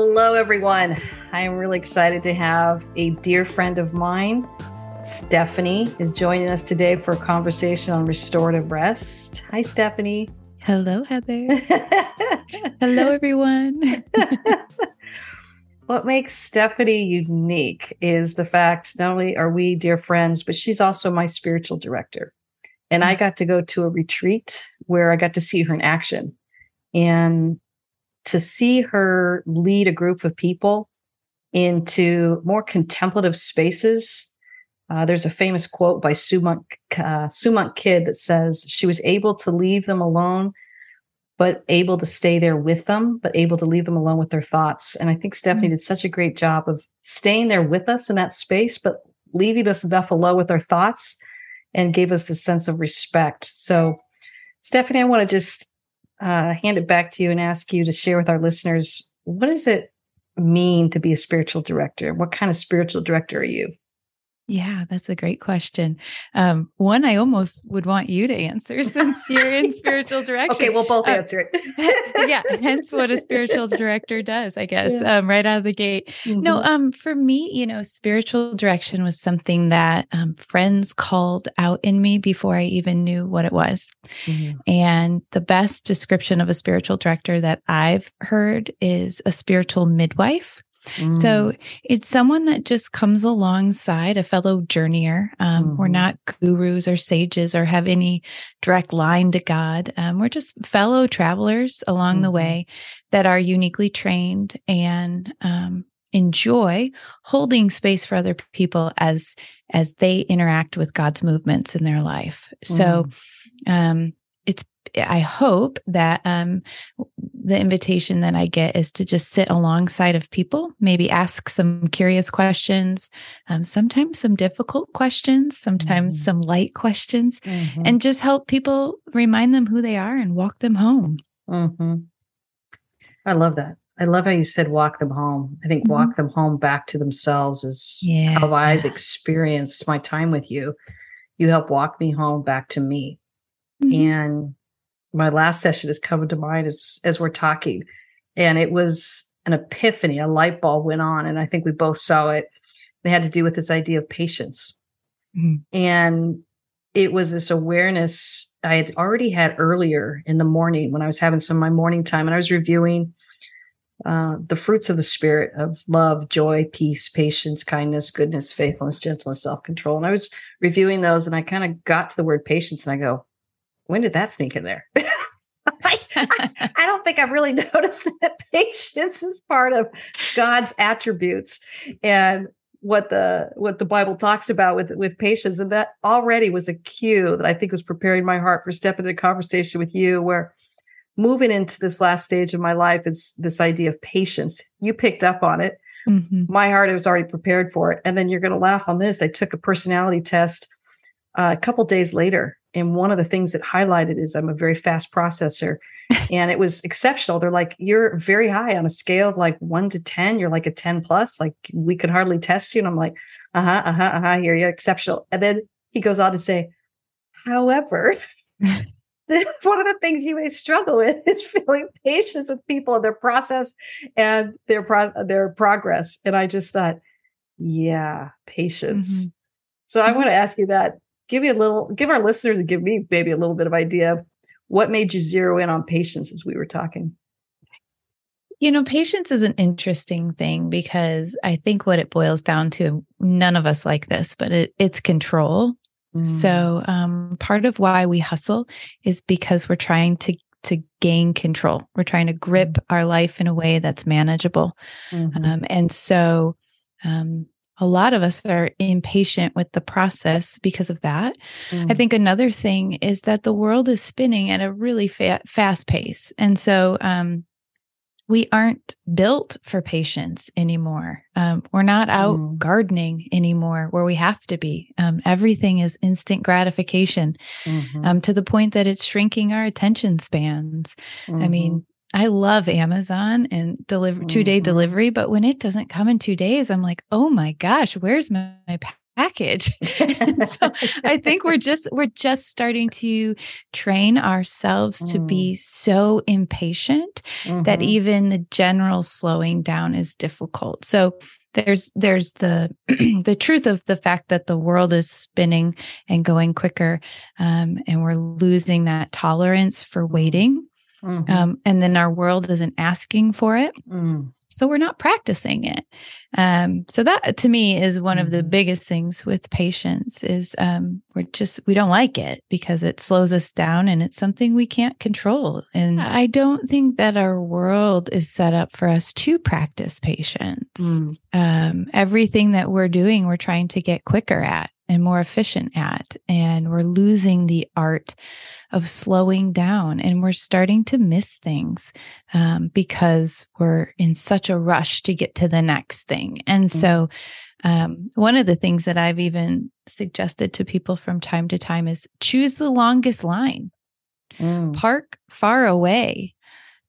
Hello, everyone. I'm really excited to have a dear friend of mine, Stephanie, is joining us today for a conversation on restorative rest. Hi, Stephanie. Hello, Heather. Hello, everyone. what makes Stephanie unique is the fact not only are we dear friends, but she's also my spiritual director. And I mm. got to go to a retreat where I got to see her in action. And to see her lead a group of people into more contemplative spaces. Uh, there's a famous quote by Sue Monk, uh, Sue Monk Kidd that says she was able to leave them alone, but able to stay there with them, but able to leave them alone with their thoughts. And I think Stephanie mm-hmm. did such a great job of staying there with us in that space, but leaving us enough alone with our thoughts and gave us the sense of respect. So, Stephanie, I want to just uh, hand it back to you and ask you to share with our listeners what does it mean to be a spiritual director? What kind of spiritual director are you? Yeah, that's a great question. Um, one I almost would want you to answer since you're in spiritual direction. okay, we'll both uh, answer it. yeah, hence what a spiritual director does, I guess, yeah. um, right out of the gate. Mm-hmm. No, um, for me, you know, spiritual direction was something that um, friends called out in me before I even knew what it was. Mm-hmm. And the best description of a spiritual director that I've heard is a spiritual midwife. So mm. it's someone that just comes alongside a fellow journeyer. Um, mm-hmm. We're not gurus or sages or have any direct line to God. Um, we're just fellow travelers along mm-hmm. the way that are uniquely trained and um, enjoy holding space for other people as as they interact with God's movements in their life. So mm. um, it's I hope that um, the invitation that I get is to just sit alongside of people, maybe ask some curious questions, um, sometimes some difficult questions, sometimes mm-hmm. some light questions, mm-hmm. and just help people remind them who they are and walk them home. Mm-hmm. I love that. I love how you said walk them home. I think mm-hmm. walk them home back to themselves is yeah. how I've experienced my time with you. You help walk me home back to me. Mm-hmm. And my last session is coming to mind as as we're talking. And it was an epiphany a light bulb went on and i think we both saw it. They had to do with this idea of patience. Mm-hmm. and it was this awareness i had already had earlier in the morning when i was having some of my morning time and i was reviewing uh, the fruits of the spirit of love joy peace patience kindness goodness faithfulness gentleness self-control. And i was reviewing those and i kind of got to the word patience and i go when did that sneak in there? I, I, I, don't think I've really noticed that patience is part of God's attributes and what the what the Bible talks about with with patience. And that already was a cue that I think was preparing my heart for stepping into a conversation with you where moving into this last stage of my life is this idea of patience. You picked up on it. Mm-hmm. My heart was already prepared for it. And then you're going to laugh on this. I took a personality test uh, a couple days later and one of the things that highlighted is I'm a very fast processor. and it was exceptional. They're like, you're very high on a scale of like one to 10. You're like a 10 plus. Like we could hardly test you. And I'm like, uh huh, uh huh, uh huh. Here, you're exceptional. And then he goes on to say, however, one of the things you may struggle with is feeling patience with people and their process and their pro- their progress. And I just thought, yeah, patience. Mm-hmm. So I want to ask you that give me a little, give our listeners and give me maybe a little bit of idea of what made you zero in on patience as we were talking. You know, patience is an interesting thing because I think what it boils down to, none of us like this, but it, it's control. Mm. So, um, part of why we hustle is because we're trying to to gain control. We're trying to grip mm. our life in a way that's manageable, mm-hmm. um, and so um, a lot of us are impatient with the process because of that. Mm. I think another thing is that the world is spinning at a really fa- fast pace. And so um, we aren't built for patience anymore. Um, we're not out mm. gardening anymore where we have to be. Um, everything is instant gratification mm-hmm. Um, to the point that it's shrinking our attention spans. Mm-hmm. I mean, I love Amazon and deliver two day mm-hmm. delivery, but when it doesn't come in two days, I'm like, oh my gosh, where's my, my package. so I think we're just we're just starting to train ourselves mm. to be mm. so impatient mm-hmm. that even the general slowing down is difficult. So there's there's the the truth of the fact that the world is spinning and going quicker um, and we're losing that tolerance for waiting mm-hmm. um, and then our world isn't asking for it mm. so we're not practicing it um, so that to me is one mm-hmm. of the mm-hmm. biggest things with patience is um, we're just we don't like it because it slows us down and it's something we can't control and i don't think that our world is set up for us to practice patience mm. Um, everything that we're doing we're trying to get quicker at and more efficient at. And we're losing the art of slowing down and we're starting to miss things um, because we're in such a rush to get to the next thing. And mm-hmm. so, um, one of the things that I've even suggested to people from time to time is choose the longest line, mm. park far away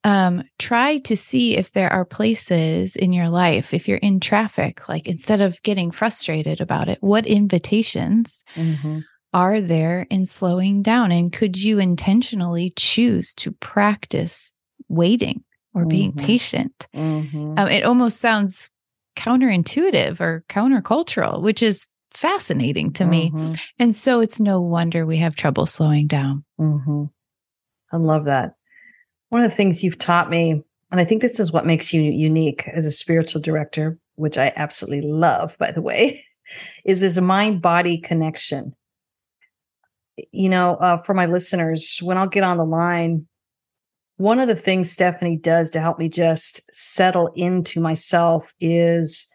um, try to see if there are places in your life, if you're in traffic, like instead of getting frustrated about it, what invitations mm-hmm. are there in slowing down? And could you intentionally choose to practice waiting or being mm-hmm. patient? Mm-hmm. Um, it almost sounds counterintuitive or countercultural, which is fascinating to me. Mm-hmm. And so it's no wonder we have trouble slowing down. Mm-hmm. I love that. One of the things you've taught me, and I think this is what makes you unique as a spiritual director, which I absolutely love, by the way, is this mind body connection. You know, uh, for my listeners, when I'll get on the line, one of the things Stephanie does to help me just settle into myself is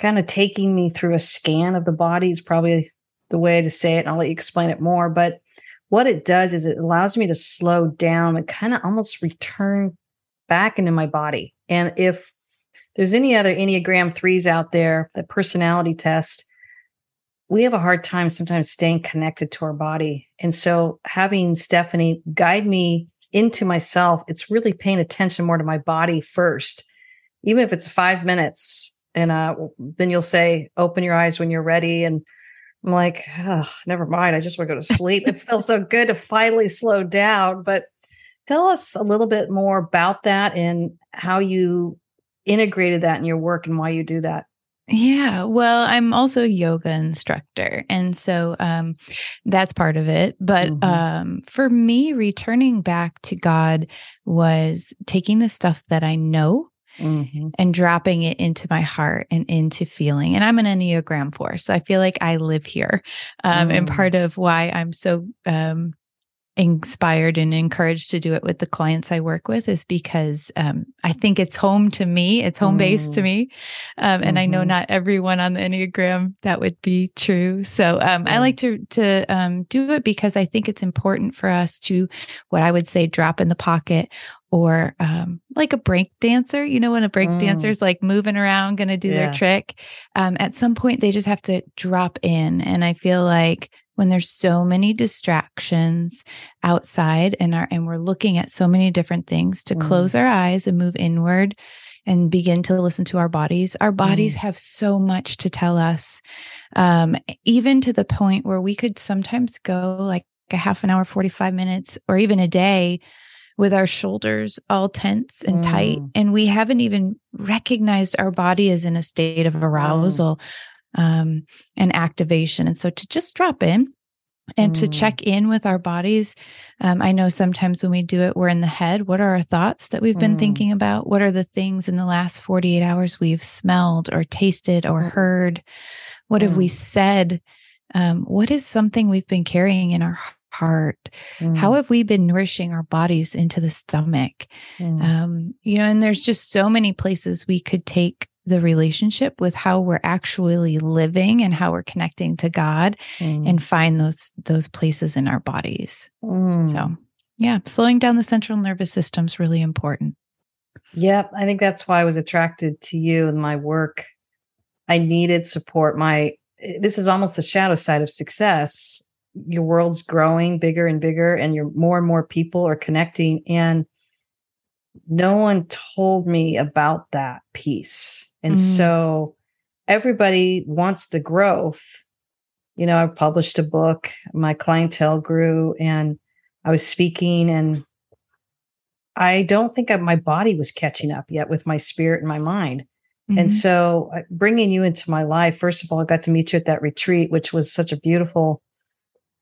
kind of taking me through a scan of the body, is probably the way to say it. And I'll let you explain it more. But what it does is it allows me to slow down and kind of almost return back into my body. And if there's any other Enneagram threes out there, the personality test, we have a hard time sometimes staying connected to our body. And so having Stephanie guide me into myself, it's really paying attention more to my body first, even if it's five minutes. And uh, then you'll say, open your eyes when you're ready. And I'm like, oh, never mind. I just want to go to sleep. it feels so good to finally slow down. But tell us a little bit more about that and how you integrated that in your work and why you do that. Yeah, well, I'm also a yoga instructor. And so um, that's part of it. But mm-hmm. um, for me, returning back to God was taking the stuff that I know mm-hmm. and dropping it into my heart and into feeling. And I'm an Enneagram four, so I feel like I live here. Um, mm. And part of why I'm so um, inspired and encouraged to do it with the clients I work with is because um, I think it's home to me. It's home mm. base to me. Um, and mm-hmm. I know mm-hmm. not everyone on the Enneagram that would be true. So um, mm. I like to to um, do it because I think it's important for us to what I would say drop in the pocket or um, like a break dancer. You know, when a break mm. dancer's like moving around, going to do yeah. their trick, um, at some point they just have to drop in. And I feel like when there's so many distractions outside and our and we're looking at so many different things to mm. close our eyes and move inward and begin to listen to our bodies our bodies mm. have so much to tell us um, even to the point where we could sometimes go like a half an hour 45 minutes or even a day with our shoulders all tense and mm. tight and we haven't even recognized our body is in a state of arousal um, and activation. And so to just drop in and mm. to check in with our bodies. Um, I know sometimes when we do it, we're in the head. What are our thoughts that we've been mm. thinking about? What are the things in the last 48 hours we've smelled or tasted or mm. heard? What have we mm. said? Um, what is something we've been carrying in our heart? How mm. have we been nourishing our bodies into the stomach? Mm. Um, you know, and there's just so many places we could take the relationship with how we're actually living and how we're connecting to God mm. and find those those places in our bodies. Mm. So, yeah, slowing down the central nervous system is really important. Yep, I think that's why I was attracted to you and my work. I needed support. My this is almost the shadow side of success. Your world's growing bigger and bigger and you're more and more people are connecting and no one told me about that piece and mm. so everybody wants the growth, you know, I published a book, my clientele grew, and I was speaking, and I don't think I, my body was catching up yet with my spirit and my mind. Mm-hmm. And so, uh, bringing you into my life, first of all, I got to meet you at that retreat, which was such a beautiful,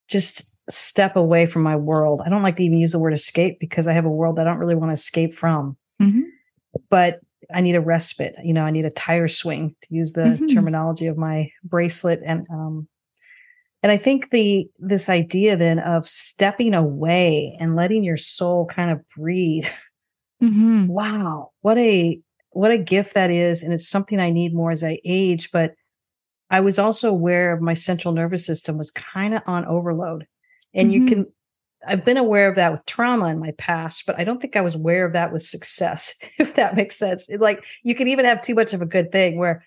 just step away from my world. I don't like to even use the word escape because I have a world I don't really want to escape from. Mm-hmm. But I need a respite. You know, I need a tire swing to use the mm-hmm. terminology of my bracelet. And um, and I think the this idea then of stepping away and letting your soul kind of breathe. Mm-hmm. Wow, what a what a gift that is, and it's something I need more as I age. But I was also aware of my central nervous system was kind of on overload, and mm-hmm. you can. I've been aware of that with trauma in my past, but I don't think I was aware of that with success. If that makes sense, it, like you can even have too much of a good thing where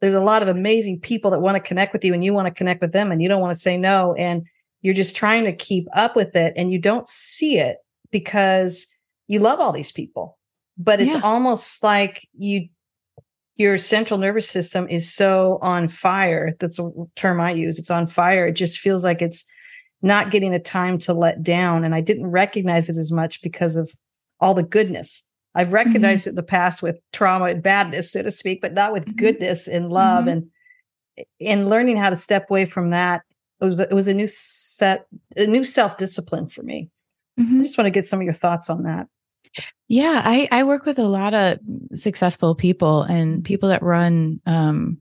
there's a lot of amazing people that want to connect with you, and you want to connect with them, and you don't want to say no, and you're just trying to keep up with it, and you don't see it because you love all these people but it's yeah. almost like you your central nervous system is so on fire that's a term i use it's on fire it just feels like it's not getting a time to let down and i didn't recognize it as much because of all the goodness i've mm-hmm. recognized mm-hmm. it in the past with trauma and badness so to speak but not with mm-hmm. goodness and love mm-hmm. and in learning how to step away from that it was it was a new set a new self discipline for me i mm-hmm. just want to get some of your thoughts on that yeah, I, I work with a lot of successful people and mm-hmm. people that run um,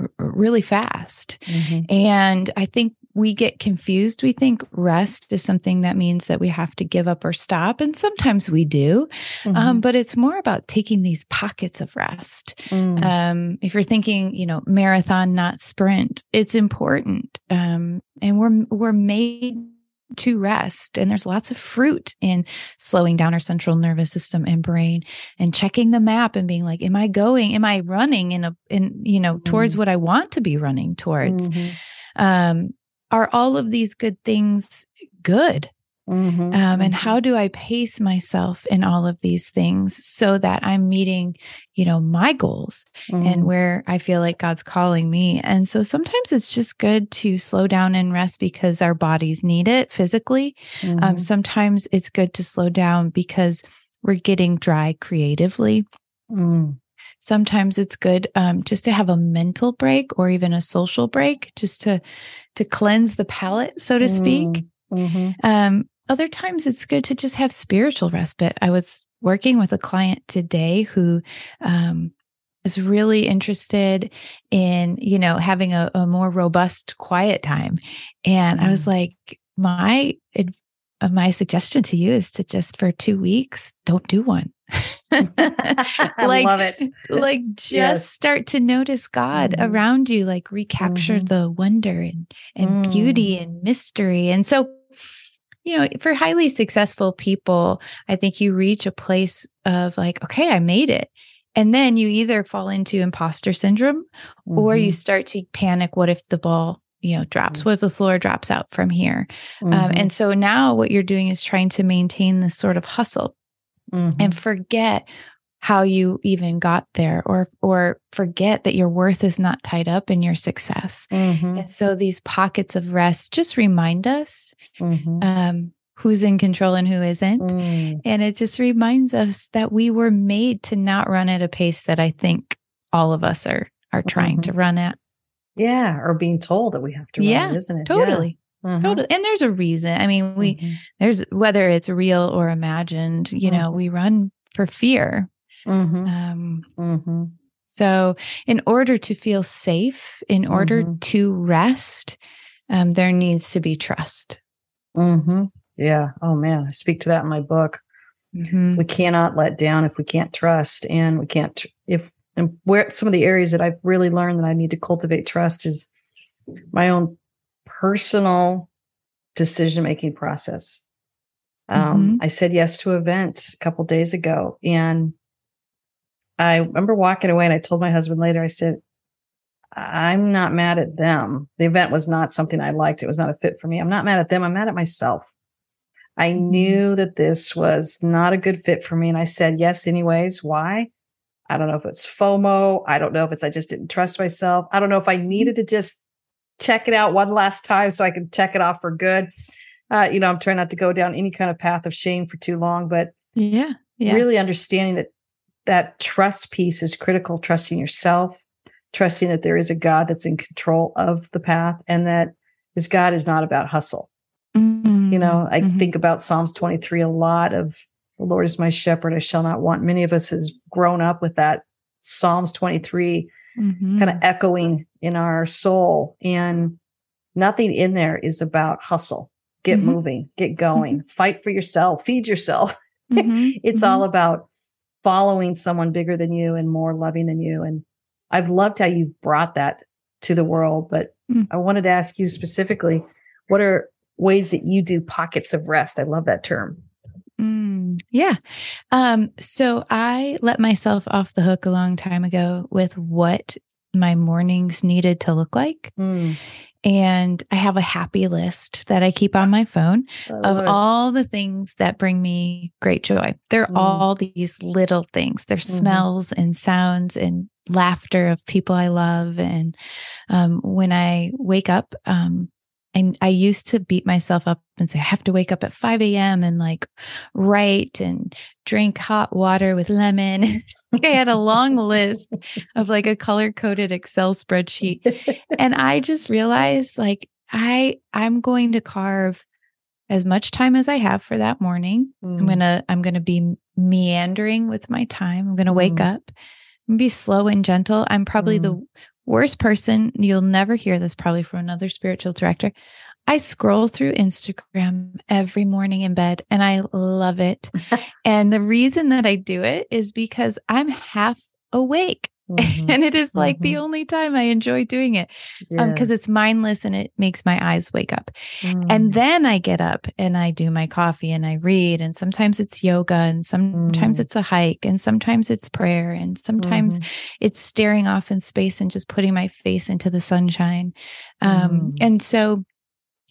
r- really fast. Mm-hmm. And I think we get confused. We think rest is something that means that we have to give up or stop. And sometimes we do. Um, mm-hmm. Um, but it's more about taking these pockets of rest. Mm. Um, if you're thinking, you know, marathon, not sprint, it's important. Um, and we're, we're made to rest. And there's lots of fruit in slowing down our central nervous system and brain and checking the map and being like, am I going, am I running in a, in, you know, mm-hmm. towards what I want to be running towards? Mm-hmm. Um, are all of these good things good? Mm-hmm. Um, and how mm-hmm. do I pace myself in all of these things so that I'm meeting, you know, my goals mm-hmm. and where I feel like God's calling me? And so sometimes it's just good to slow down and rest because our bodies need it physically. Um, mm-hmm. Um, sometimes it's good to slow down because we're getting dry creatively. Mm. Sometimes it's good um, just to have a mental break or even a social break, just to to cleanse the palate, so to speak. Mm. Mm-hmm. Um, other times it's good to just have spiritual respite. I was working with a client today who um, is really interested in, you know, having a, a more robust quiet time. And mm. I was mm. like, my uh, my suggestion to you is to just for two weeks, don't do one. I like, love it. like just yes. start to notice God mm around you, like recapture mm the wonder and, and mm. beauty and mystery. And so you know, for highly successful people, I think you reach a place of like, okay, I made it. And then you either fall into imposter syndrome mm-hmm. or you mm-hmm. start to panic. What if the ball, you know, drops? Mm-hmm. What if the floor drops out from here? Um, mm-hmm. Um, and so now what you're doing is trying to maintain this sort of hustle and mm-hmm. forget how you even got there or or forget that your worth is not tied up in your success mm-hmm. and so these pockets of rest just remind us mm-hmm. um, who's in control and who isn't mm. and it just reminds us that we were made to not run at a pace that i think all of us are are trying mm-hmm. to run at yeah or being told that we have to run, yeah isn't it totally yeah. Totally. And there's a reason. I mean, we, mm-hmm. there's whether it's real or imagined, you know, mm-hmm. we run for fear Mm-hmm. Um, mm-hmm. So, in order to feel safe, in order mm-hmm. to rest, um, there needs to be trust. Mm-hmm. Yeah. Oh, man. I speak to that in my book. Mm-hmm. We cannot let down if we can't trust. And we can't, if, and where some of the areas that I've really learned that I need to cultivate trust is my own personal decision making process. Um, mm-hmm. I said yes to an event a couple days ago, and I remember walking away and I told my husband later, I said, I'm not mad at them. The event was not something I liked. It was not a fit for me. I'm not mad at them. I'm mad at myself. I mm-hmm. knew that this was not a good fit for me. And I said yes, anyways. Why? I don't know if it's FOMO. I don't know if it's I just didn't trust myself. I don't know if I needed to just check it out one last time so I can check it off for good. Uh, you know, I'm trying not to go down any kind of path of shame for too long, but yeah, yeah. really understanding that that trust piece is critical, trusting yourself, trusting that there is a God that's in control of the path and that this God is not about hustle. Mm-hmm. You know, I mm-hmm. think about Psalms 23 a lot of the Lord is my shepherd, I shall not want. Many of us has grown up with that Psalms 23 mm-hmm. kind of echoing in our soul. And nothing in there is about hustle. Get mm-hmm. moving, get going, mm-hmm. fight for yourself, feed yourself. Mm-hmm. it's all mm-hmm. about following someone bigger than you and more loving than you. And I've loved how you've brought that to the world. But mm. I wanted to ask you specifically what are ways that you do pockets of rest? I love that term. Mm, yeah. Um, so I let myself off the hook a long time ago with what my mornings needed to look like. Mm. And I have a happy list that I keep on my phone of it. all the things that bring me great joy. They're mm. all these little things. They're mm-hmm. smells and sounds and laughter of people I love. And um, when I wake up, um, and I used to beat myself up and say, I have to wake up at 5 a.m. and like write and drink hot water with lemon. I had a long list of like a color coded Excel spreadsheet. And I just realized like I I'm going to carve as much time as I have for that morning. Mm. I'm gonna I'm gonna be meandering with my time. I'm gonna wake mm. up and be slow and gentle. I'm probably mm. the worst person. You'll never hear this probably from another spiritual director. I scroll through Instagram every morning in bed and I love it. and the reason that I do it is because I'm half awake. Mm-hmm. and it is like mm-hmm. the only time I enjoy doing it because yeah. um, it's mindless and it makes my eyes wake up. Mm. And then I get up and I do my coffee and I read. And sometimes it's yoga and sometimes mm. it's a hike and sometimes it's prayer and sometimes mm. it's staring off in space and just putting my face into the sunshine. Um, mm. and so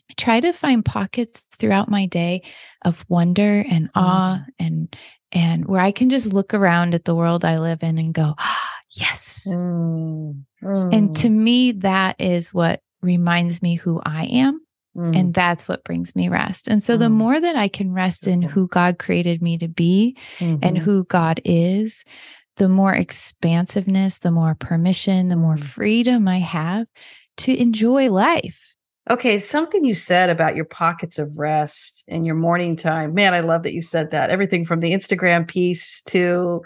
I try to find pockets throughout my day of wonder and awe mm. and and where I can just look around at the world I live in and go, ah, Yes. Mm, mm. And to me, that is what reminds me who I am. Mm. And that's what brings me rest. And so the mm. more that I can rest in who God created me to be mm-hmm. and who God is, the more expansiveness, the more permission, the more mm. freedom I have to enjoy life. Okay, something you said about your pockets of rest and your morning time. Man, I love that you said that. Everything from the Instagram piece to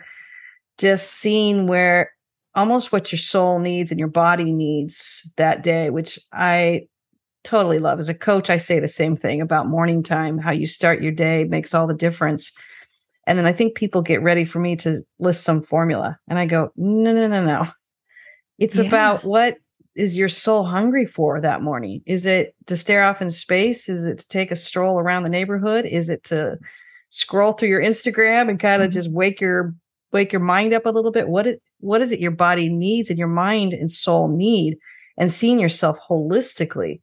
just seeing where almost what your soul needs and your body needs that day, which I totally love. As a coach, I say the same thing about morning time, how you start your day makes all the difference. And then I think people get ready for me to list some formula. And I go, no, no, no, no. It's yeah. about what is your soul hungry for that morning? Is it to stare off in space? Is it to take a stroll around the neighborhood? Is it to scroll through your Instagram and kind of mm-hmm. just wake your wake your mind up a little bit what it what is it your body needs and your mind and soul need and seeing yourself holistically?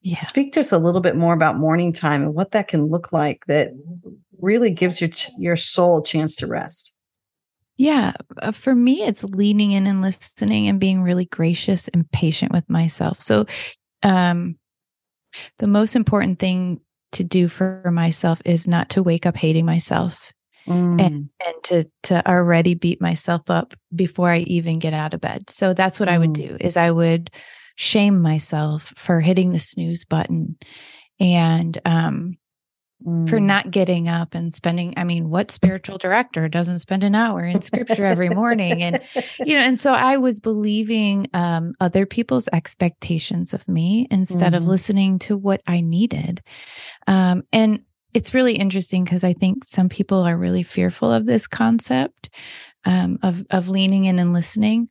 Yeah. speak to us a little bit more about morning time and what that can look like that really gives your your soul a chance to rest. Yeah uh, for me it's leaning in and listening and being really gracious and patient with myself. So um the most important thing to do for myself is not to wake up hating myself mm. and, and to to already beat myself up before I even get out of bed. So that's what mm. I would mm. do is I would shame myself for hitting the snooze button and um mm. for not getting up and spending I mean what spiritual director doesn't spend an hour in scripture every morning and you know and so I was believing um other people's expectations of me instead of mm-hmm. listening to what I needed. Um and it's really interesting because I think some people are really fearful of this concept um, of of leaning in and listening.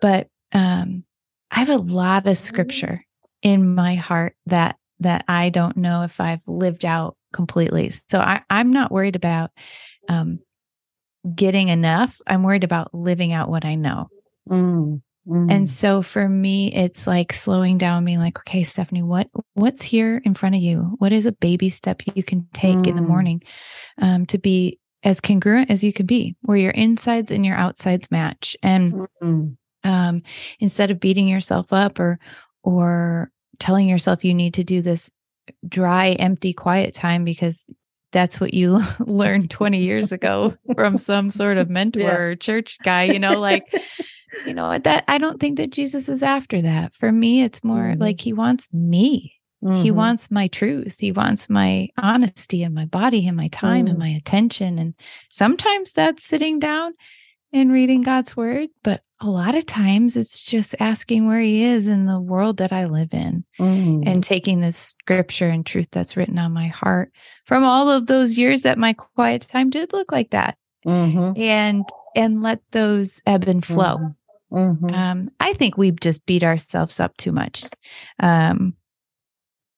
But um, I have a lot of scripture in my heart that that I don't know if I've lived out completely. So I, I'm not worried about um, getting enough. I'm worried about living out what I know. Mm. Mm. And so for me, it's like slowing down, being like, okay, Stephanie, what what's here in front of you? What is a baby step you can take mm. in the mm. morning um, to be as congruent as you can be, where your insides and your outsides match? And mm um, instead of beating yourself up or or telling yourself you need to do this dry, empty, quiet time because that's what you learned 20 years ago from some sort of mentor yeah. or church guy, you know, like, you know, that I don't think that Jesus is after that. For me, it's more mm-hmm. like he wants me. Mm-hmm. He wants my truth. He wants my honesty and my body and my time mm. and my attention. And sometimes that's sitting down and reading God's word, but a lot of times it's just asking where he is in the world that I live in mm. and taking this scripture and truth that's written on my heart from all of those years that my quiet time did look like that. Mm-hmm. And and let those ebb and flow. Mm-hmm. mm-hmm. Um, I think we just beat ourselves up too much. Um,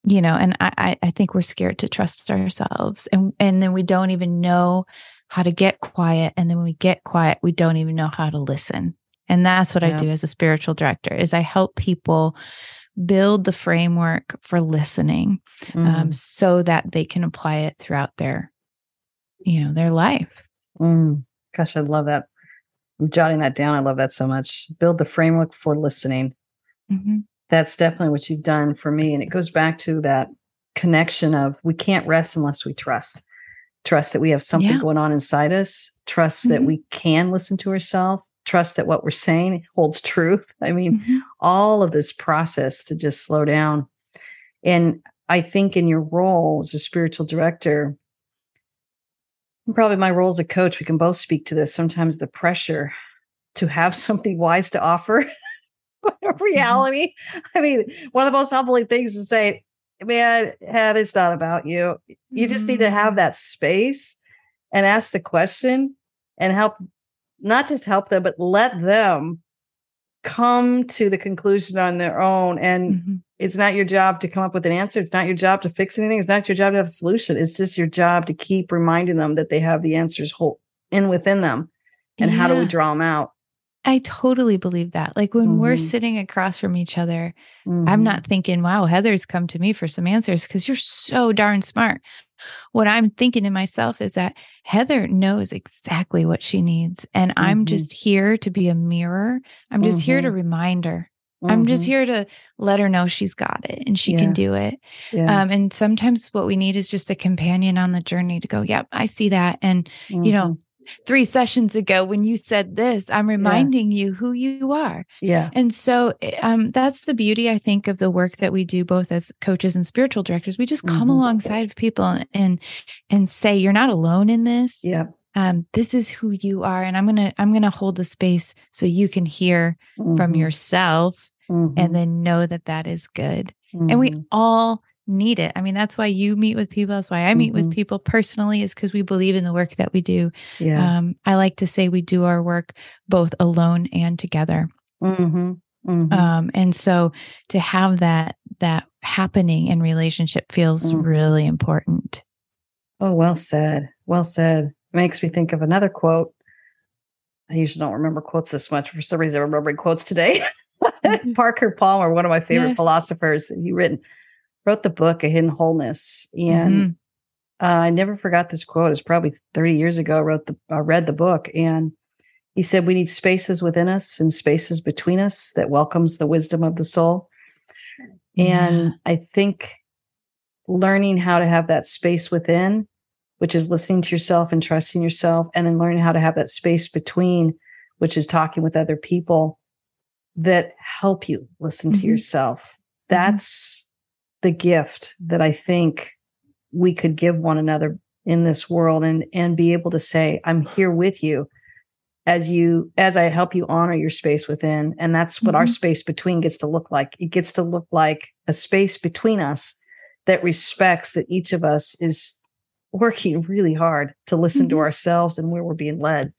you know, and I, I think we're scared to trust ourselves and and then we don't even know how to get quiet. And then when we get quiet, we don't even know how to listen. And that's what yeah. I do as a spiritual director is I help people build the framework for listening um, mm. um, so that they can apply it throughout their, you know, their life. Mm. Gosh, I love that. I'm jotting that down. I love that so much. Build the framework for listening. Mm-hmm. That's definitely what you've done for me. And it goes back to that connection of we can't rest unless we trust trust that we have something yeah. going on inside us, trust mm-hmm. that we can listen to ourselves, trust that what we're saying holds truth. I mean, mm-hmm. all of this process to just slow down. And I think in your role as a spiritual director, probably my role as a coach, we can both speak to this. Sometimes the pressure to have something wise to offer. Mm-hmm. reality. I mean, one of the most humbling things to say, man, Head, it's not about you. You mm-hmm. just need to have mm. that space and ask the question and help, not just help them, but let them come to the conclusion on their own. And mm-hmm. it's not your job to come up with an answer. It's not your job to fix anything. It's not your job to have a solution. It's just your job to keep reminding them that they have the answers whole in within them. And yeah. how do we draw them out? I totally believe that. Like when mm-hmm. we're sitting across from each other, mm-hmm. I'm not thinking, wow, Heather's come to me for some answers because you're so darn smart. What I'm thinking to myself is that Heather knows exactly what she needs. And mm-hmm. I'm just here to be a mirror. I'm just here to mm-hmm. remind her. I'm just mm-hmm. here to let her know she's got it and she yeah. can do it. Yeah. Um, and sometimes what we need is just a companion on the journey to go, yep, I see that. And, you know, mm-hmm three sessions ago when you said this i'm reminding yeah. you who you are yeah and so eh, um, that's the beauty i think of the work that we do both as coaches and spiritual directors we just come mm-hmm. alongside of people and and say you're not alone in this yeah um, this is who you are and i'm gonna i'm gonna hold the space so you can hear mm-hmm. from yourself mm-hmm. and then know that that is good and we mm-hmm. all need it. I mean, that's why you meet with people. That's why I meet mm-hmm. with people personally, is because we believe in the work that we do. Yeah. Um, I like to say we do our work both alone and together. Mm-hmm. Mm-hmm. Um, and so to have that that happening in relationship feels mm-hmm. really important. Oh, well said. Well said. Makes me think of another quote. I usually don't remember quotes this much. For some reason, I'm remembering quotes today. Mm-hmm. Parker Palmer, one of my favorite yes. philosophers, he written wrote the book A Hidden Wholeness, and mm-hmm. uh, I never forgot this quote. It's probably 30 years ago. I wrote the I read the book, and he said we need spaces within us and spaces between us that welcomes the wisdom of the soul. Yeah. And I think learning how to have that space within, which is listening to yourself and trusting yourself, and then learning how to have that space between, which is talking with other people that help you listen mm-hmm. to yourself. Mm-hmm. That's the gift that I think we could give one another in this world and and be able to say i'm here with you as you as i help you honor your space within and that's what mm-hmm. our space between gets to look like it gets to look like a space between us that respects that each of us is working really hard to listen mm-hmm. to ourselves and where we're being led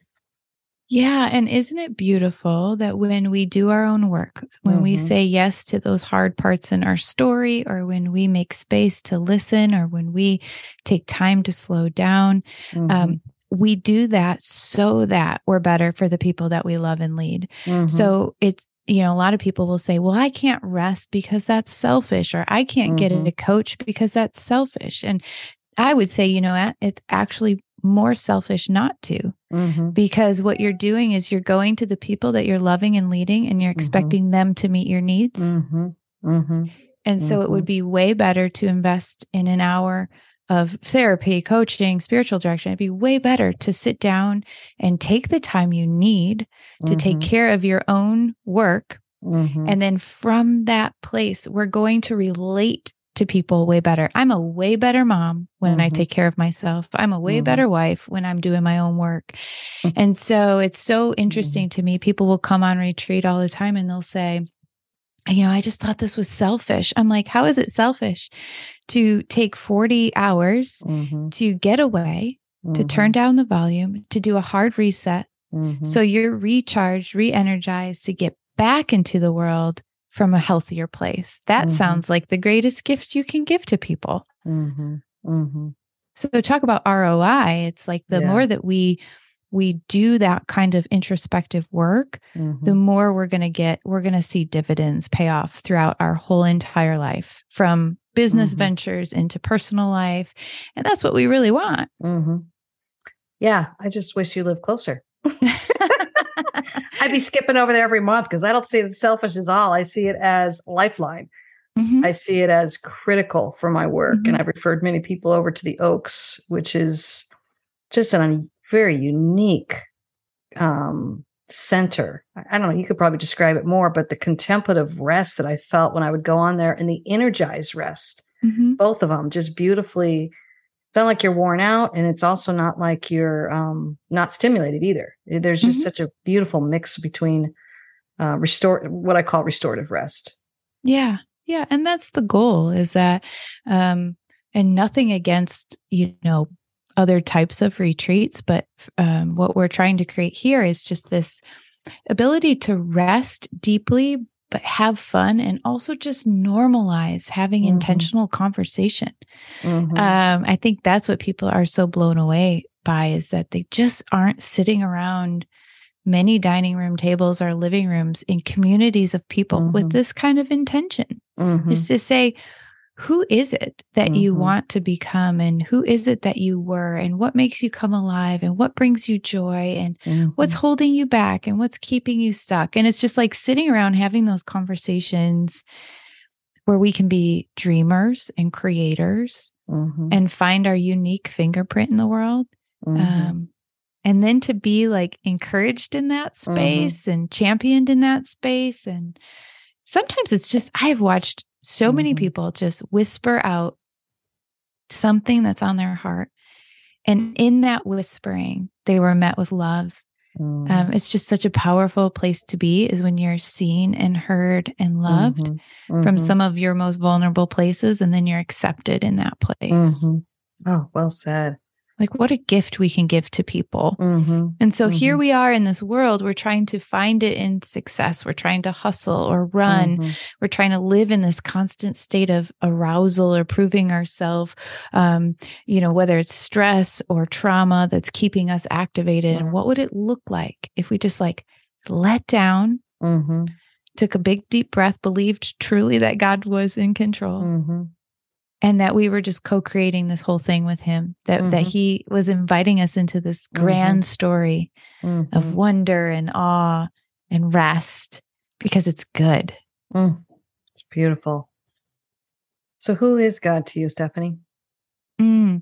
yeah. And isn't it beautiful that when we do our own work, when mm-hmm. we say yes to those hard parts in our story, or when we make space to listen, or when we take time to slow down, um, mm-hmm. um, we do that so that we're better for the people that we love and lead. Mm-hmm. So it's, you know, a lot of people will say, well, I can't rest because that's selfish, or I can't get mm-hmm. a coach because that's selfish. And I would say, you know, it's actually more selfish not to mm-hmm. because what you're doing is you're going to the people that you're loving and leading and you're mm-hmm. expecting mm-hmm. them to meet your needs mm-hmm. Mm-hmm. And so it would mm-hmm. be way better to invest in an hour of therapy, coaching, spiritual direction. It'd be way better to sit down and take the time you need to take care of your own work. And then from that place, we're going to relate to people way better. I'm a way better mom when mm-hmm. I take care of myself. I'm a way mm-hmm. better wife when I'm doing my own work. Mm. and so it's so mm-hmm. interesting to me. People will come on retreat all the time and they'll say, you know, I just thought this was selfish. I'm like, how is it selfish to take 40 hours mm-hmm. to get away, to turn mm-hmm. down the volume, to do a hard reset? Mm-hmm. So you're recharged, re energized to get back into the world from a healthier place. That mm-hmm. sounds like the greatest gift you can give to people. Mm-hmm. Mm-hmm. So talk about ROI. It's like the yeah. more that we we do that kind of introspective work, the mm-hmm. more we're going to get, we're going to see dividends pay off throughout our whole entire life from business mm-hmm. ventures into personal life. And that's what we really want. Mm-hmm. Yeah. I just wish you lived closer. I'd be skipping over there every month because I don't see it selfish as all. I see it as lifeline. Mm-hmm. I see it as critical for my work. Mm-hmm. And I've referred many people over to the Oaks, which is just a very unique um, center. I don't know, you could probably describe it more, but the contemplative rest that I felt when I would go on there and the energized rest, mm-hmm. both of them just beautifully it's not like you're worn out and it's also not like you're um, not stimulated either there's just mm-hmm. such a beautiful mix between uh, restore what i call restorative rest yeah yeah and that's the goal is that um and nothing against you know other types of retreats but um, what we're trying to create here is just this ability to rest deeply but have fun and also just normalize having mm-hmm. intentional conversation. Mm-hmm. Um, I think that's what people are so blown away by is that they just aren't sitting around many dining room tables or living rooms in communities of people mm-hmm. with this kind of intention mm-hmm. is to say, who is it that mm-hmm. you want to become and who is it that you were and what makes you come alive and what brings you joy and mm-hmm. what's holding you back and what's keeping you stuck and it's just like sitting around having those conversations where we can be dreamers and creators mm-hmm. and find our unique fingerprint in the world mm-hmm. um, and then to be like encouraged in that mm-hmm. space and championed in that space and sometimes it's just i've watched so mm-hmm. many people just whisper out something that's on their heart. And in that whispering, they were met with love. Mm. Um, it's just such a powerful place to be is when you're seen and heard and loved mm-hmm. Mm-hmm. from some of your most vulnerable places, and then you're accepted in that place. Mm-hmm. Oh, well said like what a gift we can give to people. Mm-hmm. And so mm-hmm. here we are in this world, we're trying to find it in success. We're trying to hustle or run. Mm-hmm. We're trying to live in this constant state of arousal or proving ourselves, um, you know, whether it's stress or trauma that's keeping us activated. And what would it look like if we just like let down? Mm-hmm. Took a big deep breath, believed truly that God was in control, mm-hmm and that we were just co-creating this whole thing with him that mm-hmm. that he was inviting us into this grand mm-hmm. story mm-hmm. of wonder and awe and rest because it's good mm. it's beautiful so who is god to you stephanie mm.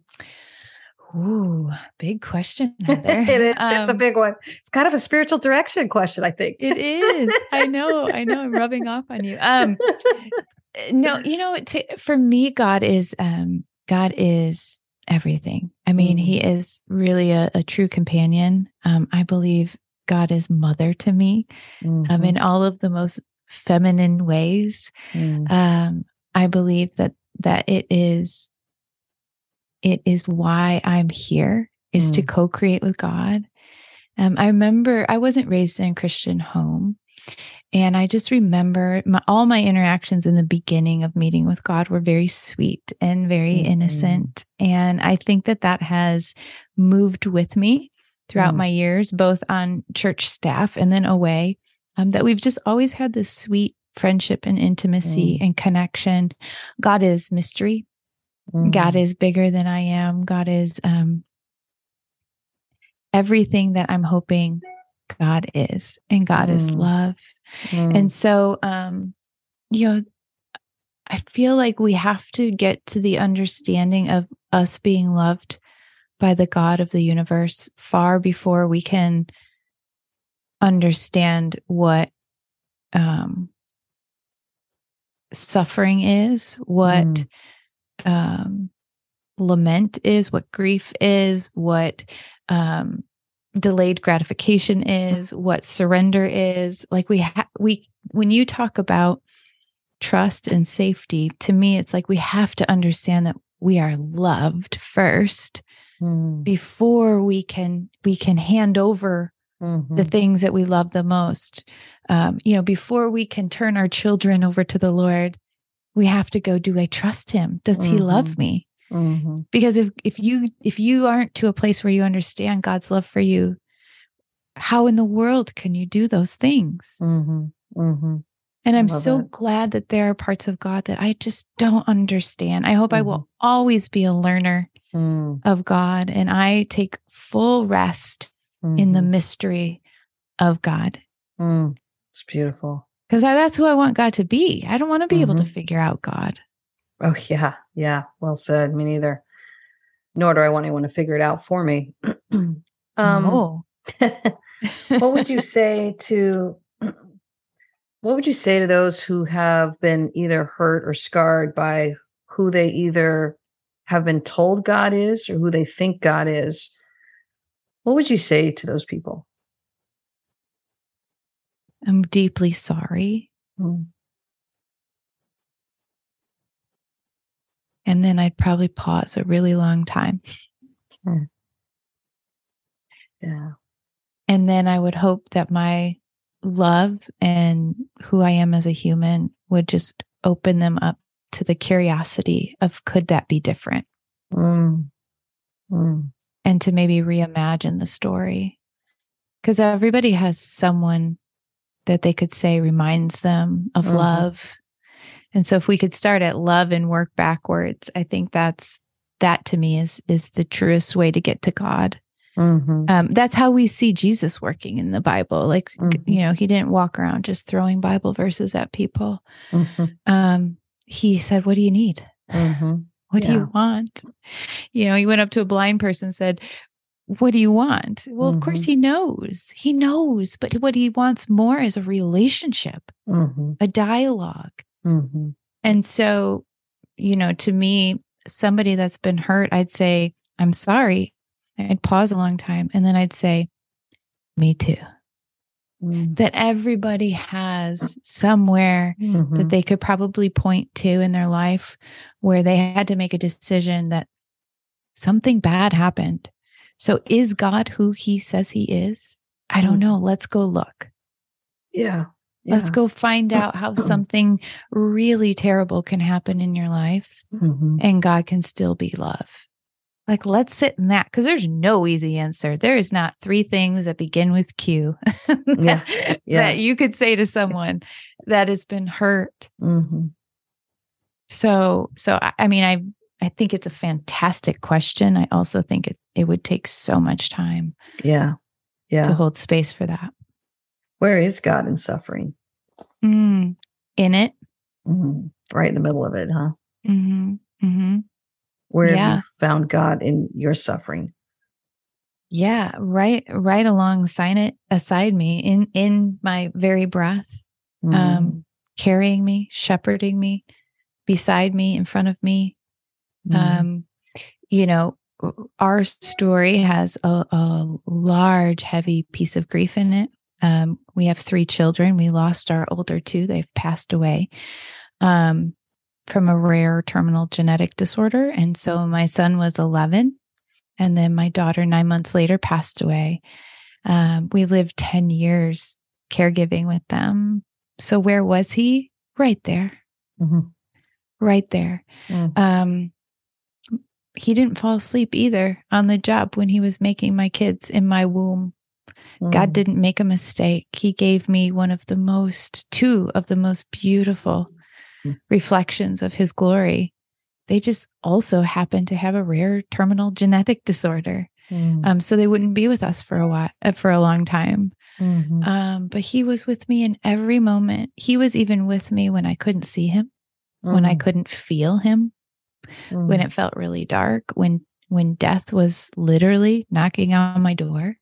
Ooh, big question. it is. Um, it's a um, big one. It's kind of a spiritual direction question, I think. it is. I know. I know. I'm rubbing off on you. Um, no, you know, to, for me, God is um, God is everything. I mean, mm. He is really a, a true companion. Um, I believe God is mother to me, mm-hmm. um, in all of the most feminine ways. Mm. Um, I believe that that it is it is why I'm here is mm. to co-create with God. Um, I remember I wasn't raised in a Christian home. And I just remember my, all my interactions in the beginning of meeting with God were very sweet and very mm-hmm. innocent. And I think that that has moved with me throughout mm. my years, both on church staff and then away, um, that we've just always had this sweet friendship and intimacy mm. and connection. God is mystery. God is bigger than I am. God is um, everything that I'm hoping God is, and God mm. is love. Mm. And so, um, you know, I feel like we have to get to the understanding of us being loved by the God of the universe far before we can understand what um, suffering is, what mm. um, lament is, what grief is, what um, delayed gratification is, what surrender is. Like we ha- we when you talk about trust and safety, to me, it's like we have to understand that we are loved first mm. before we can we can hand over mm-hmm. the things that we love the most. Um, you know, before we can turn our children over to the Lord, we have to go, do I trust him? Does mm-hmm. he love mm-hmm. me? Mm-hmm. Because if if you if you aren't to a place where you understand God's love for you, how in the world can you do those things? Mm-hmm. Mm-hmm. And I'm so it. glad that there are parts of God that I just don't understand. I hope I will mm-hmm. always be a learner mm. of God and I take full rest in the mystery of God. Mm. It's beautiful. Because that's who I want God to be. I don't want to be able to figure out God. Oh, yeah. Yeah. Well said. Me neither. Nor do I want anyone to figure it out for me. um, oh. what would you say to what would you say to those who have been either hurt or scarred by who they either have been told God is or who they think God is? What would you say to those people? I'm deeply sorry. Mm. And then I'd probably pause a really long time. Yeah. And then I would hope that my love and who I am as a human would just open them up to the curiosity of could that be different? Mm. Mm. And to maybe reimagine the story. Because everybody has someone that they could say reminds them of mm-hmm. love and so if we could start at love and work backwards, I think that's that to me is is the truest way to get to God. Mm-hmm. Um, that's how we see Jesus working in the Bible. Like, mm-hmm. you know, he didn't walk around just throwing Bible verses at people. Mm-hmm. Um, he said, What do you need? Mm-hmm. What yeah. do you want? You know, he went up to a blind person and said, What do you want? Well, of course, mm-hmm. he knows. He knows. But what he wants more is a relationship, mm-hmm. a dialogue. Mm-hmm. And so, you know, to me, somebody that's been hurt, I'd say, I'm sorry. I'd pause a long time and then I'd say, Me too. Mm-hmm. That everybody has somewhere mm-hmm. that they could probably point to in their life where they had to make a decision that something bad happened. So, is God who he says he is? I don't mm. know. Let's go look. Yeah. Yeah. Let's go find out how something really terrible can happen in your life mm-hmm. and God can still be love. Like, let's sit in that because there's no easy answer. There is not three things that begin with Q yeah. Yeah. that you could say to someone that has been hurt. Mm-hmm. So, so I mean, I I think it's a fantastic question. I also think it it would take so much time. Yeah, yeah, to hold space for that. Where is God in suffering? Mm, in it. Mm-hmm. Right in the middle of it, huh? Mm-hmm. Mm-hmm. Where yeah. have you found God in your suffering? Yeah, right, right alongside it, aside me, in in my very breath, um, mm. carrying me, shepherding me, beside me, in front of me. Mm. Um, you know, our story has a, a large, heavy piece of grief in it. Um, we have three children. We lost our older two, they've passed away um, from a rare terminal genetic disorder. And so my son was 11. And then my daughter, nine months later, passed away. Um, we lived 10 years caregiving with them. So where was he? Right there. Mm-hmm. Right there. Mm. Um, he didn't fall asleep either on the job when he was making my kids in my womb Mm. God didn't make a mistake. He gave me one of the most, two of the most beautiful mm. reflections of his glory. They just also happened to have a rare terminal genetic disorder. Mm. Um, so they wouldn't be with us for a while, uh, for a long time. Mm-hmm. Um, but he was with me in every moment. He was even with me when I couldn't see him. mm. when I mm. couldn't feel him, mm. when it felt really dark, when when death was literally knocking on my door.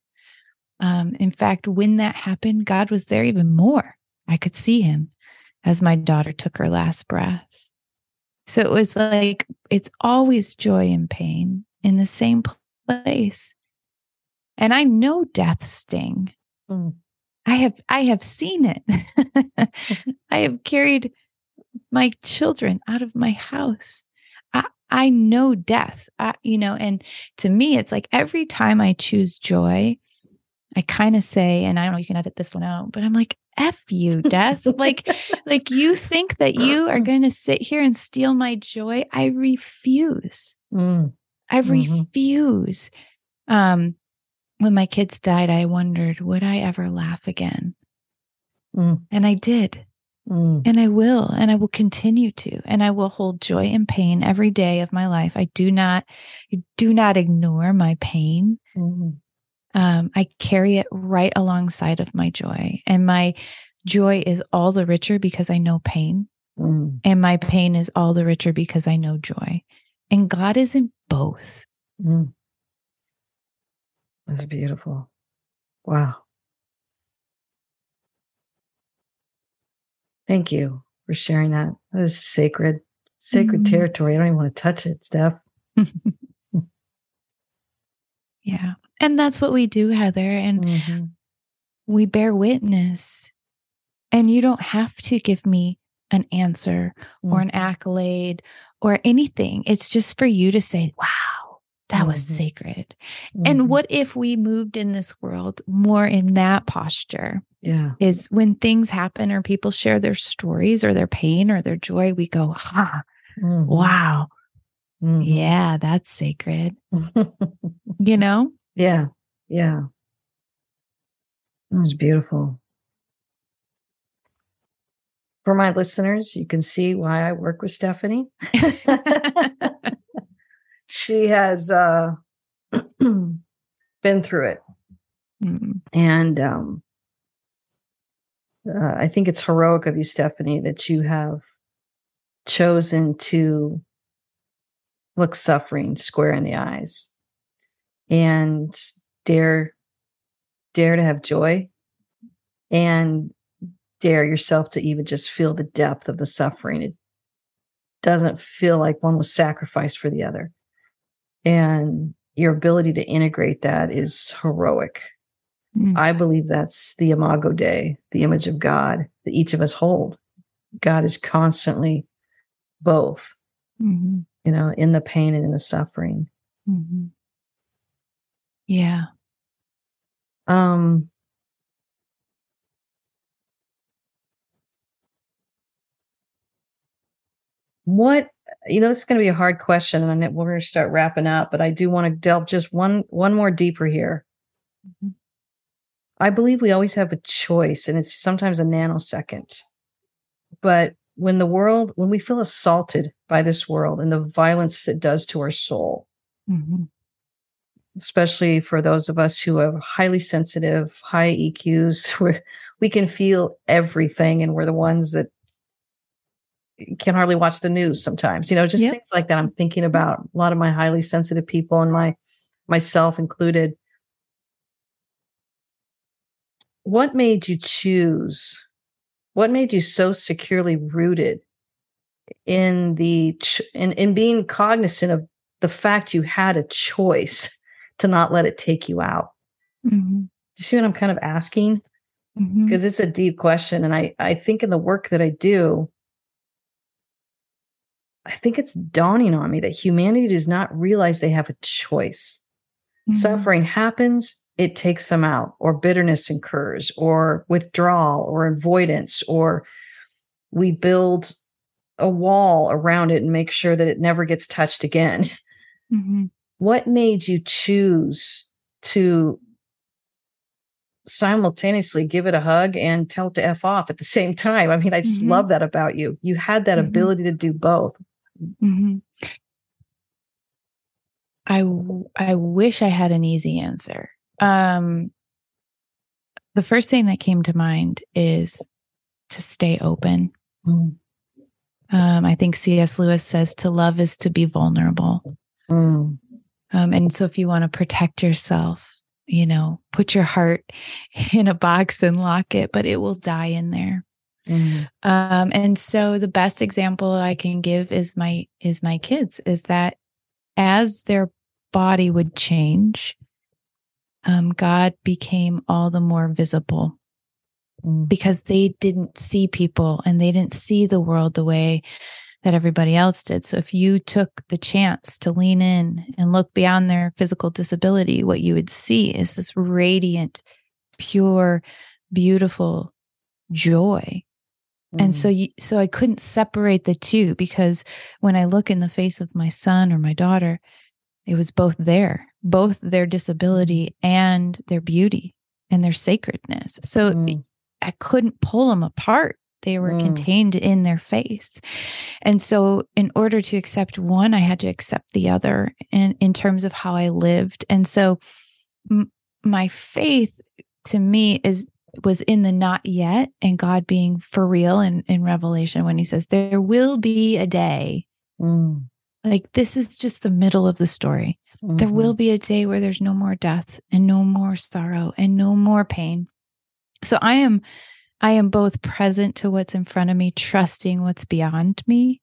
Um, in fact, when that happened, God was there even more. I could see him as my daughter took her last breath. So it was like it's always joy and pain in the same place. And I know death sting. Mm. I have I have seen it. I have carried my children out of my house. I I know death. I, you know, and to me it's like every time I choose joy, I kind of say, and I don't know, you can edit this one out, but I'm like, F you, death. like, like you think that you are going to sit here and steal my joy. I refuse. Mm. I mm-hmm. refuse. Um, when my kids died, I wondered, would I ever laugh again? Mm. And I did. Mm. And I will, and I will continue to, and I will hold joy and pain every day of my life. I do not, I do not ignore my pain. Mm um, I carry it right alongside of my joy. And my joy is all the richer because I know pain. Mm. And my pain is all the richer because I know joy. And God is in both. Mm. That's beautiful. Wow. Thank you for sharing that. That is sacred, sacred mm. territory. I don't even want to touch it, Steph. yeah. And that's what we do, Heather. And mm-hmm. we bear witness. And you don't have to give me an answer mm-hmm. or an mm-hmm. accolade or anything. It's just for you to say, wow, that mm-hmm. was sacred. And mm-hmm. what if we moved in this world more in that posture? Yeah. Is when things happen or people share their stories or their pain or their joy, we go, ha, mm-hmm. wow. Yeah, that's sacred. you know? Yeah. Yeah. It was beautiful. For my listeners, you can see why I work with Stephanie. she has uh, been through it. Mm-hmm. And um, uh, I think it's heroic of you, Stephanie, that you have chosen to look suffering square in the eyes and dare dare to have joy and dare yourself to even just feel the depth of the suffering it doesn't feel like one was sacrificed for the other and your ability to integrate that is heroic mm. i believe that's the imago dei the image of god that each of us hold god is constantly both mm-hmm. you know in the pain and in the suffering mm-hmm. Yeah. Um, what you know this is going to be a hard question and we're going to start wrapping up but i do want to delve just one one more deeper here mm-hmm. i believe we always have a choice and it's sometimes a nanosecond but when the world when we feel assaulted by this world and the violence that does to our soul mm-hmm especially for those of us who have highly sensitive, high EQs, where we can feel everything and we're the ones that can hardly watch the news sometimes. You know, just yep. things like that. I'm thinking mm-hmm. about a lot of my highly sensitive people and my myself included. What made you choose? What made you so securely rooted in the in in being cognizant of the fact you had a choice to not let it take you out. Mm-hmm. You see what I'm kind of asking? Because mm-hmm. it's a deep question. And I, I think in the work that I do, I think it's dawning on me that humanity does not realize they have a choice. Mm-hmm. Suffering happens, it takes them out, or bitterness incurs, or withdrawal, or avoidance, or we build a wall around it and make sure that it never gets touched again. Mm-hmm what made you choose to simultaneously give it a hug and tell it to F off at the same time? I mean, I just mm-hmm. love that about you. You had that mm-hmm. ability to do both. Mm-hmm. I I wish I had an easy answer. Um, the first thing that came to mind is to stay open. Mm. Um, I think C.S. Lewis says to love is to be vulnerable. Mm. Um, and so if you want to protect yourself, you know, put your heart in a box and lock it, but it will die in there. Mm. Um, and so the best example I can give is my is my kids is that as their body would change, um, God became all the more visible mm. because they didn't see people and they didn't see the world the way that everybody else did. So if you took the chance to lean in and look beyond their physical disability, what you would see is this radiant, pure, beautiful joy. Mm. And so mm. you, so I couldn't separate the two because when I look in the face of my son or my daughter, it was both there, both their disability mm. and their beauty and their sacredness. So mm. I couldn't pull them apart they were mm. contained in their face. And so, in order to accept one, I had to accept the other in, in terms of how I lived. And so, m- my faith to me is was in the not yet and God being for real in, in Revelation when he says, There will be a day. Mm. Like, this is just the middle of the story. Mm-hmm. There will mm-hmm. be a day where there's no more death and no more sorrow and no more pain. So I am I am both present to what's in front of me, trusting what's beyond me.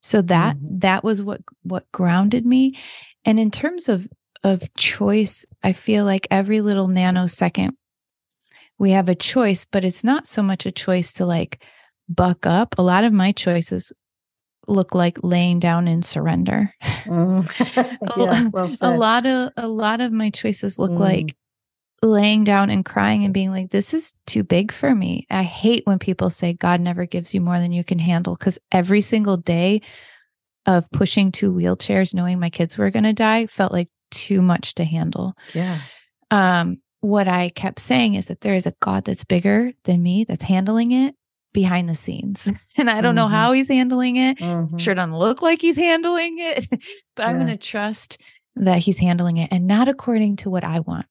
So that mm-hmm. that was what what grounded me. And in terms of of choice, I feel like every little nanosecond we have a choice, but it's not so much a choice to like buck up. A lot of my choices look like laying down in surrender. Mm. yeah, well a lot of a lot of my choices look mm. like laying down and crying and being like, this is too big for me. I hate when people say God never gives you more than you can handle because every single day of pushing two wheelchairs, knowing my kids were going to die, felt like too much to handle. Yeah. Um, what I kept saying is that there is a God that's bigger than me that's handling it behind the scenes. And I don't mm-hmm. know how he's handling it. Mm-hmm. Sure doesn't look like he's handling it, but yeah. I'm going to trust that he's handling it and not according to what I want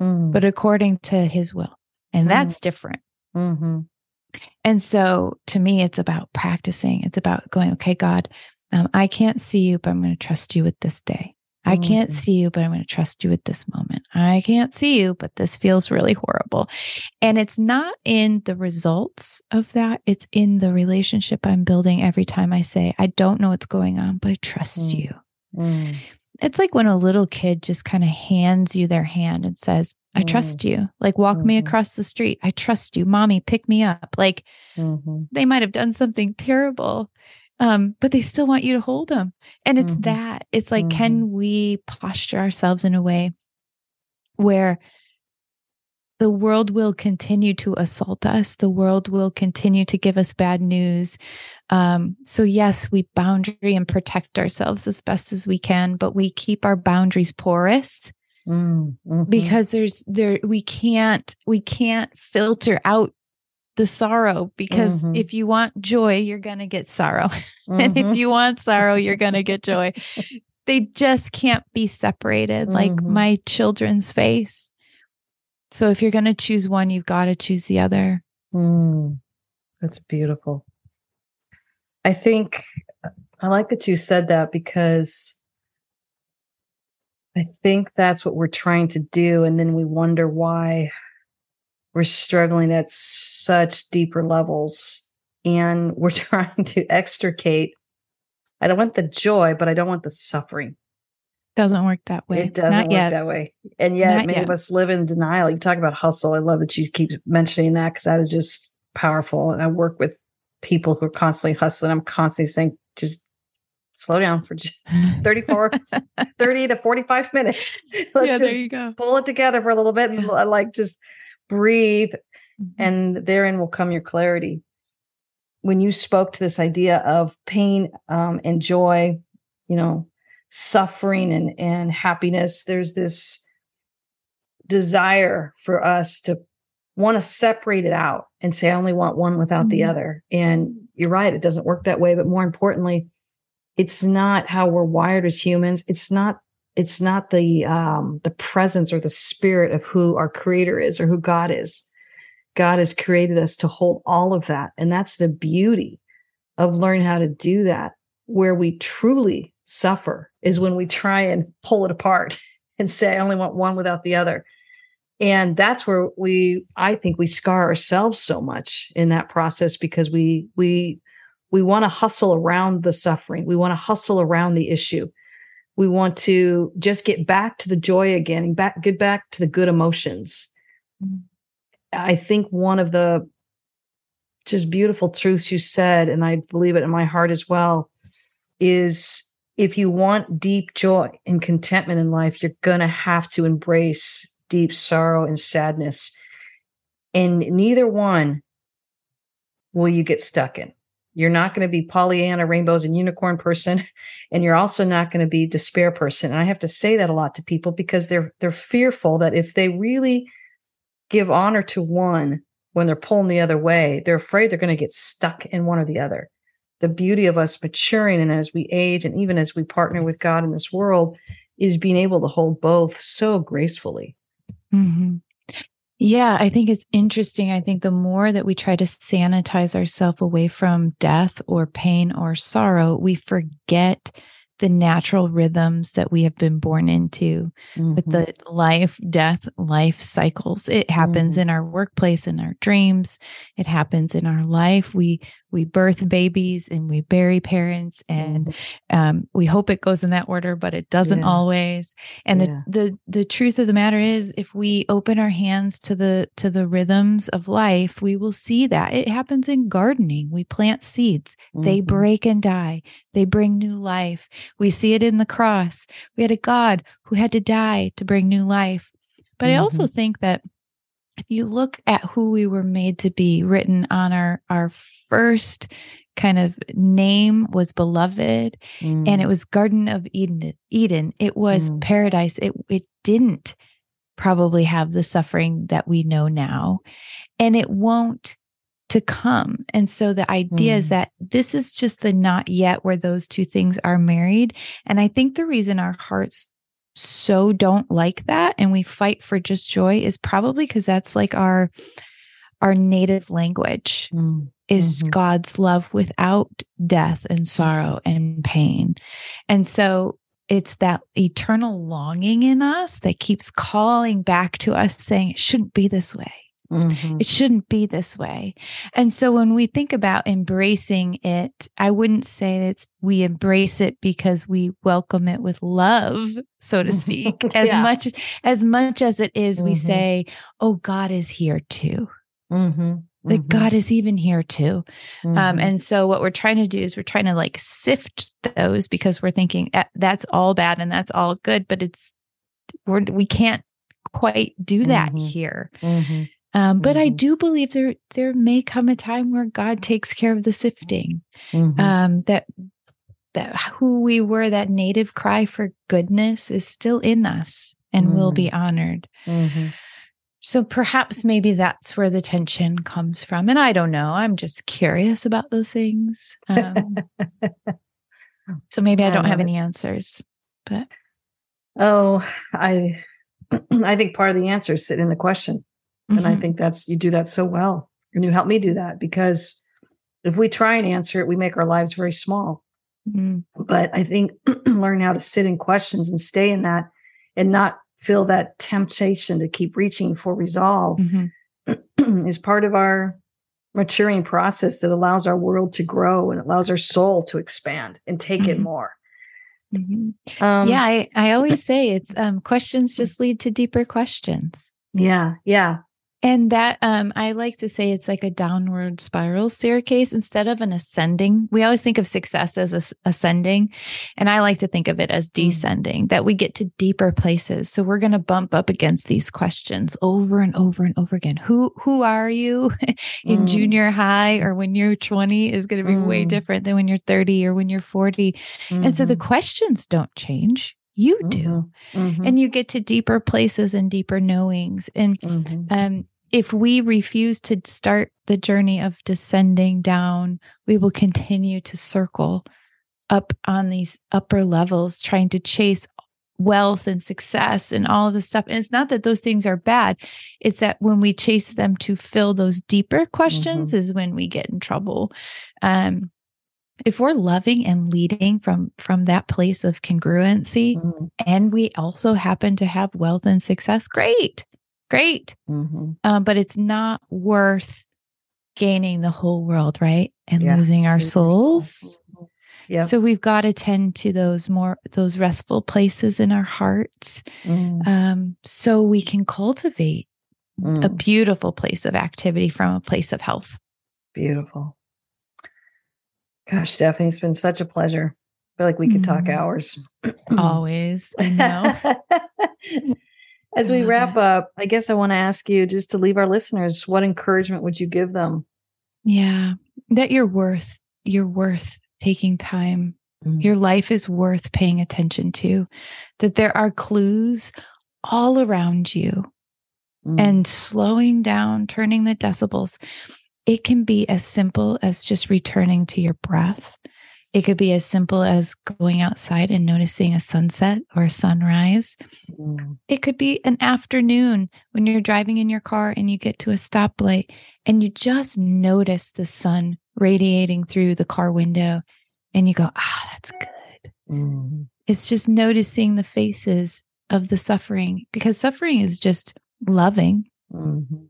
mm. but according to his will. And mm. that's different. Mm-hmm. And so to me, it's about practicing. It's about going, okay, God, um, I can't see you, but I'm going to trust you with this day. I can't mm-hmm. see you, but I'm going to trust you at this moment. I can't see you, but this feels really horrible. And it's not in the results of that, it's in the relationship I'm building every time I say, I don't know what's going on, but I trust mm. you. Mm it's like when a little kid just kind of hands you their hand and says, I mm. trust you. Like, walk mm-hmm. me across the street. I trust you. Mommy, pick me up. Like, mm-hmm. they might have done something terrible, um, but they still want you to hold them. And it's mm-hmm. that. It's like, can mm-hmm. we posture ourselves in a way where the world will continue to assault us. The world will continue to give us bad news. Um, so, yes, we boundary and protect ourselves as best as we can, but we keep our boundaries porous. Mm, hmm because there's there we can't we can't filter out the sorrow because mm-hmm. if you want joy you're going to get sorrow mm-hmm. and if mm-hmm. you want sorrow you're going to get joy they just can't be separated mm-hmm. like my children's face so if you're going to choose one, you've got to choose the other. Mm, that's beautiful. I think I like that you said that because I think that's what we're trying to do. And then we wonder why we're struggling at such deeper levels. And we're trying to extricate. I don't want the joy, but I don't want the suffering. Doesn't work that way. It doesn't Not work yet. that way. And yet, Not many yet. of us live in denial. You talk about hustle. I love that you keep mentioning that because that is just powerful. And I work with people who are constantly hustling. I'm constantly saying, just slow down for 34, 30 to 45 minutes. Let's yeah, just pull it together for a little bit and like just breathe. Mm-hmm. And therein will come your clarity. When you spoke to this idea of pain um, and joy, you know, suffering and, and happiness. There's this desire for us to want to separate it out and say, I only want one without mm-hmm. the other. And you're right, it doesn't work that way. But more importantly, it's not how we're wired as humans. It's not it's not the um the presence or the spirit of who our creator is or who God is. God has created us to hold all of that. And that's the beauty of learning how to do that where we truly suffer is when we try and pull it apart and say, I only want one without the other. And that's where we, I think we scar ourselves so much in that process because we, we, we want to hustle around the suffering. We want to hustle around the issue. We want to just get back to the joy again and back, get back to the good emotions. I think one of the just beautiful truths you said, and I believe it in my heart as well, is if you want deep joy and contentment in life, you're going to have to embrace deep sorrow and sadness. And neither one will you get stuck in. You're not going to be Pollyanna, rainbows, and unicorn person, and you're also not going to be despair person. And I have to say that a lot to people because they're they're fearful that if they really give honor to one when they're pulling the other way, they're afraid they're going to get stuck in one or the other the beauty of us maturing and as we age and even as we partner with God in this world is being able to hold both so gracefully. Mm-hmm. Yeah, I think it's interesting. I think the more that we try to sanitize ourselves away from death or pain or sorrow, we forget the natural rhythms that we have been born into mm-hmm. with the life, death, life cycles. It happens mm-hmm. in our workplace, in our dreams. It happens in our life. We we birth babies and we bury parents and mm-hmm. um, we hope it goes in that order but it doesn't yeah. always and yeah. the, the the truth of the matter is if we open our hands to the to the rhythms of life we will see that it happens in gardening we plant seeds mm-hmm. they break and die they bring new life we see it in the cross we had a god who had to die to bring new life but mm-hmm. i also mm-hmm. think that if you look at who we were made to be written on our our first kind of name was beloved mm. and it mm. was garden of eden eden it was mm. paradise it it didn't probably have the suffering that we know now and it won't to come and so the idea mm. is that this is just the not yet where those two things are married and i think the reason our hearts so don't like that and we fight for just joy is probably because that's like our our native language mm. is mm-hmm. God's love without death and sorrow and pain. And so it's that eternal longing in us that keeps calling back to us saying it shouldn't be this way. Mm-hmm. It shouldn't be this way. And so when we think about embracing it, I wouldn't say it's we embrace it because we welcome it with love, so to speak. as yeah. much as much as it is, mm-hmm. we say, "Oh, God is here too." Mm-hmm. That mm-hmm. God is even here too. Um, mm-hmm. and so what we're trying to do is we're trying to like sift those because we're thinking eh, that's all bad and that's all good, but it's we're we can't quite do that mm-hmm. here. Um, but mm-hmm. I do believe there there may come a time where God takes care of the sifting. Mm-hmm. Um, that that who we were, that native cry for goodness, is still in us and mm-hmm. will be mm-hmm. honored. Mm-hmm. So perhaps maybe that's where the tension comes from. And I don't know. I'm just curious about those things. Um, so maybe I don't have any answers. But oh, I I think part of the answers sit in the question. Mm-hmm. And I mm-hmm. think that's, you do that so well. And you help me do that because if we try and answer it, we make our lives very small. Mm-hmm. But I think learn how to sit in questions and stay in that and not feel that temptation to keep reaching for resolve mm-hmm. is part of our maturing process that allows our world to grow and allows our soul to expand and take mm-hmm. it more. Mm-hmm. Um, yeah, I, I always say it's um, questions just lead to deeper questions. Yeah, yeah. And that um, I like to say it's like a downward spiral staircase instead of an ascending. We always think of success as ascending, and I like to think of it as mm. descending. That we get to deeper places. So we're going to bump up against these questions over and over and over again. Who who are you in mm. junior high or when you're 20 is going to be mm. way different than when you're 30 or when you're 40. Mm-hmm. And so the mm-hmm. questions don't change you do mm-hmm. Mm-hmm. and you get to deeper places and deeper knowings and mm-hmm. um, if we refuse to start the journey of descending down we will continue to circle up on these upper levels trying to chase wealth and success and all of this stuff and it's not that those things are bad it's that when we chase them to fill those deeper questions mm-hmm. is when we get in trouble um if we're loving and leading from from that place of congruency mm-hmm. and we also happen to have wealth and success great great mm-hmm. um, but it's not worth gaining the whole world right and yeah. losing our souls soul. Mm-hmm. yeah so we've got to tend to those more those restful places in our hearts mm. um, so we can cultivate mm. a beautiful place of activity from a place of health beautiful Gosh, Stephanie, it's been such a pleasure. I feel like we could talk mm-hmm. hours. Always. I know. As we wrap up, I guess I want to ask you just to leave our listeners, what encouragement would you give them? Yeah, that you're worth, you're worth taking time. Mm. Your life is worth paying attention to, that there are clues all around you mm. and slowing down, turning the decibels it can be as simple as just returning to your breath. It could be as simple as going outside and noticing a sunset or a sunrise. Mm. It could be an afternoon when you're driving in your car and you get to a stoplight and you just notice the sun radiating through the car window and you go, ah, that's good. Mm. It's just noticing the faces of the suffering because suffering is just loving. Mm-hmm.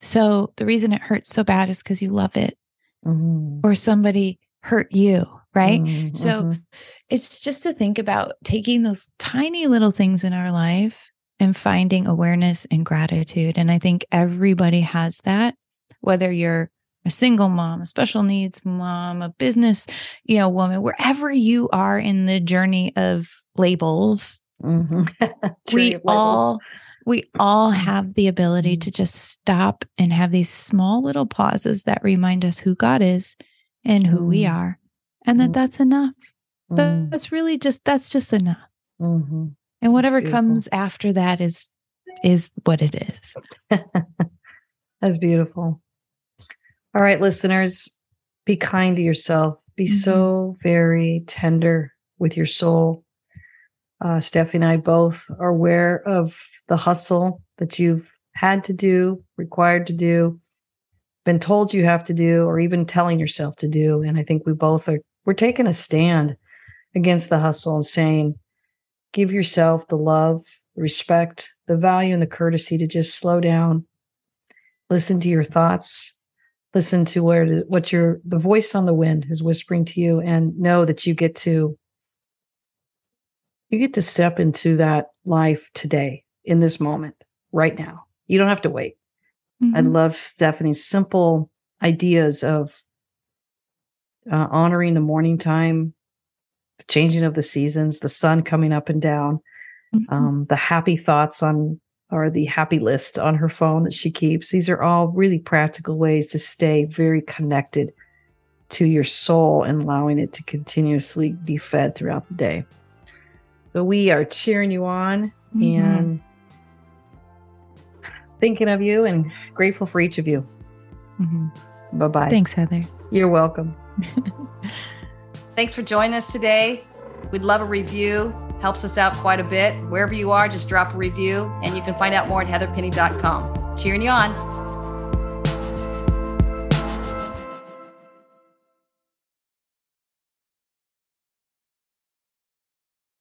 So the reason it hurts so bad is because you love it mm-hmm. or somebody hurt you, right? Mm-hmm. So mm-hmm. it's just to think about taking those tiny little things in our life and finding awareness and gratitude. And I think everybody has that, whether you're a single mom, a special needs mom, a business, you know, woman, wherever you are in the journey of labels, mm-hmm. we all we all have the ability to just stop and have these small little pauses that remind us who God is and who mm. we are and that mm. that's enough. Mm. That's really just that's just enough. Mm-hmm. And whatever comes after that is is what it is. that's beautiful. All right, listeners, be kind to yourself. Be mm-hmm. so very tender with your soul. Uh, Stephanie and I both are aware of the hustle that you've had to do, required to do, been told you have to do, or even telling yourself to do. And I think we both are, we're taking a stand against the hustle and saying, give yourself the love, respect, the value, and the courtesy to just slow down, listen to your thoughts, listen to where what your the voice on the wind is whispering to you, and know that you get to you get to step into that life today in this moment, right now. You don't have to wait. Mm-hmm. I love Stephanie's simple ideas of uh, honoring the morning time, the changing of the seasons, the sun coming up and down, mm-hmm. um, the happy thoughts on or the happy list on her phone that she keeps. These are all really practical ways to stay very connected to your soul and allowing it to continuously be fed throughout the day. So we are cheering you on mm-hmm. and thinking of you and grateful for each of you. Mm-hmm. Bye bye. Thanks, Heather. You're welcome. Thanks for joining us today. We'd love a review. Helps us out quite a bit. Wherever you are, just drop a review and you can find out more at heatherpenny.com. Cheering you on.